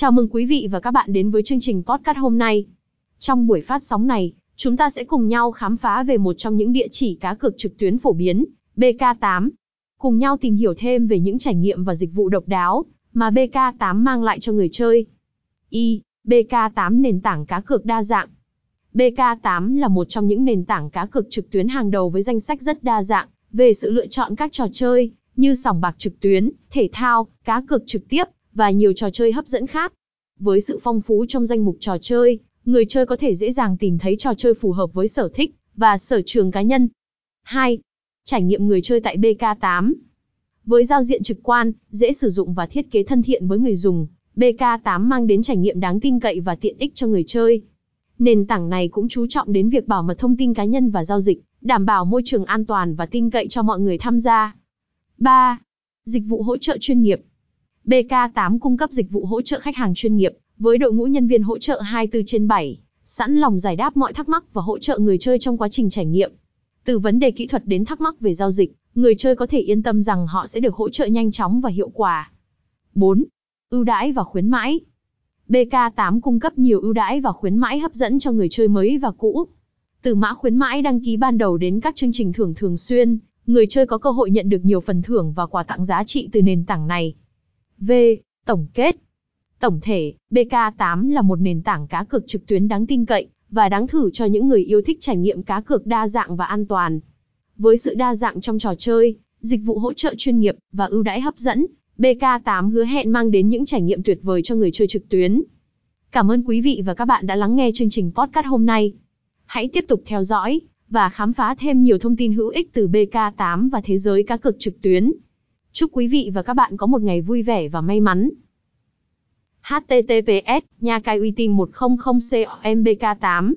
Chào mừng quý vị và các bạn đến với chương trình podcast hôm nay. Trong buổi phát sóng này, chúng ta sẽ cùng nhau khám phá về một trong những địa chỉ cá cược trực tuyến phổ biến, BK8. Cùng nhau tìm hiểu thêm về những trải nghiệm và dịch vụ độc đáo mà BK8 mang lại cho người chơi. Y. BK8 nền tảng cá cược đa dạng. BK8 là một trong những nền tảng cá cược trực tuyến hàng đầu với danh sách rất đa dạng về sự lựa chọn các trò chơi như sòng bạc trực tuyến, thể thao, cá cược trực tiếp và nhiều trò chơi hấp dẫn khác. Với sự phong phú trong danh mục trò chơi, người chơi có thể dễ dàng tìm thấy trò chơi phù hợp với sở thích và sở trường cá nhân. 2. Trải nghiệm người chơi tại BK8 Với giao diện trực quan, dễ sử dụng và thiết kế thân thiện với người dùng, BK8 mang đến trải nghiệm đáng tin cậy và tiện ích cho người chơi. Nền tảng này cũng chú trọng đến việc bảo mật thông tin cá nhân và giao dịch, đảm bảo môi trường an toàn và tin cậy cho mọi người tham gia. 3. Dịch vụ hỗ trợ chuyên nghiệp. BK8 cung cấp dịch vụ hỗ trợ khách hàng chuyên nghiệp, với đội ngũ nhân viên hỗ trợ 24 trên 7, sẵn lòng giải đáp mọi thắc mắc và hỗ trợ người chơi trong quá trình trải nghiệm. Từ vấn đề kỹ thuật đến thắc mắc về giao dịch, người chơi có thể yên tâm rằng họ sẽ được hỗ trợ nhanh chóng và hiệu quả. 4. Ưu đãi và khuyến mãi. BK8 cung cấp nhiều ưu đãi và khuyến mãi hấp dẫn cho người chơi mới và cũ. Từ mã khuyến mãi đăng ký ban đầu đến các chương trình thưởng thường xuyên, người chơi có cơ hội nhận được nhiều phần thưởng và quà tặng giá trị từ nền tảng này. V. Tổng kết Tổng thể, BK8 là một nền tảng cá cược trực tuyến đáng tin cậy và đáng thử cho những người yêu thích trải nghiệm cá cược đa dạng và an toàn. Với sự đa dạng trong trò chơi, dịch vụ hỗ trợ chuyên nghiệp và ưu đãi hấp dẫn, BK8 hứa hẹn mang đến những trải nghiệm tuyệt vời cho người chơi trực tuyến. Cảm ơn quý vị và các bạn đã lắng nghe chương trình podcast hôm nay. Hãy tiếp tục theo dõi và khám phá thêm nhiều thông tin hữu ích từ BK8 và thế giới cá cược trực tuyến. Chúc quý vị và các bạn có một ngày vui vẻ và may mắn. https nha cai uy tín 100 combk 8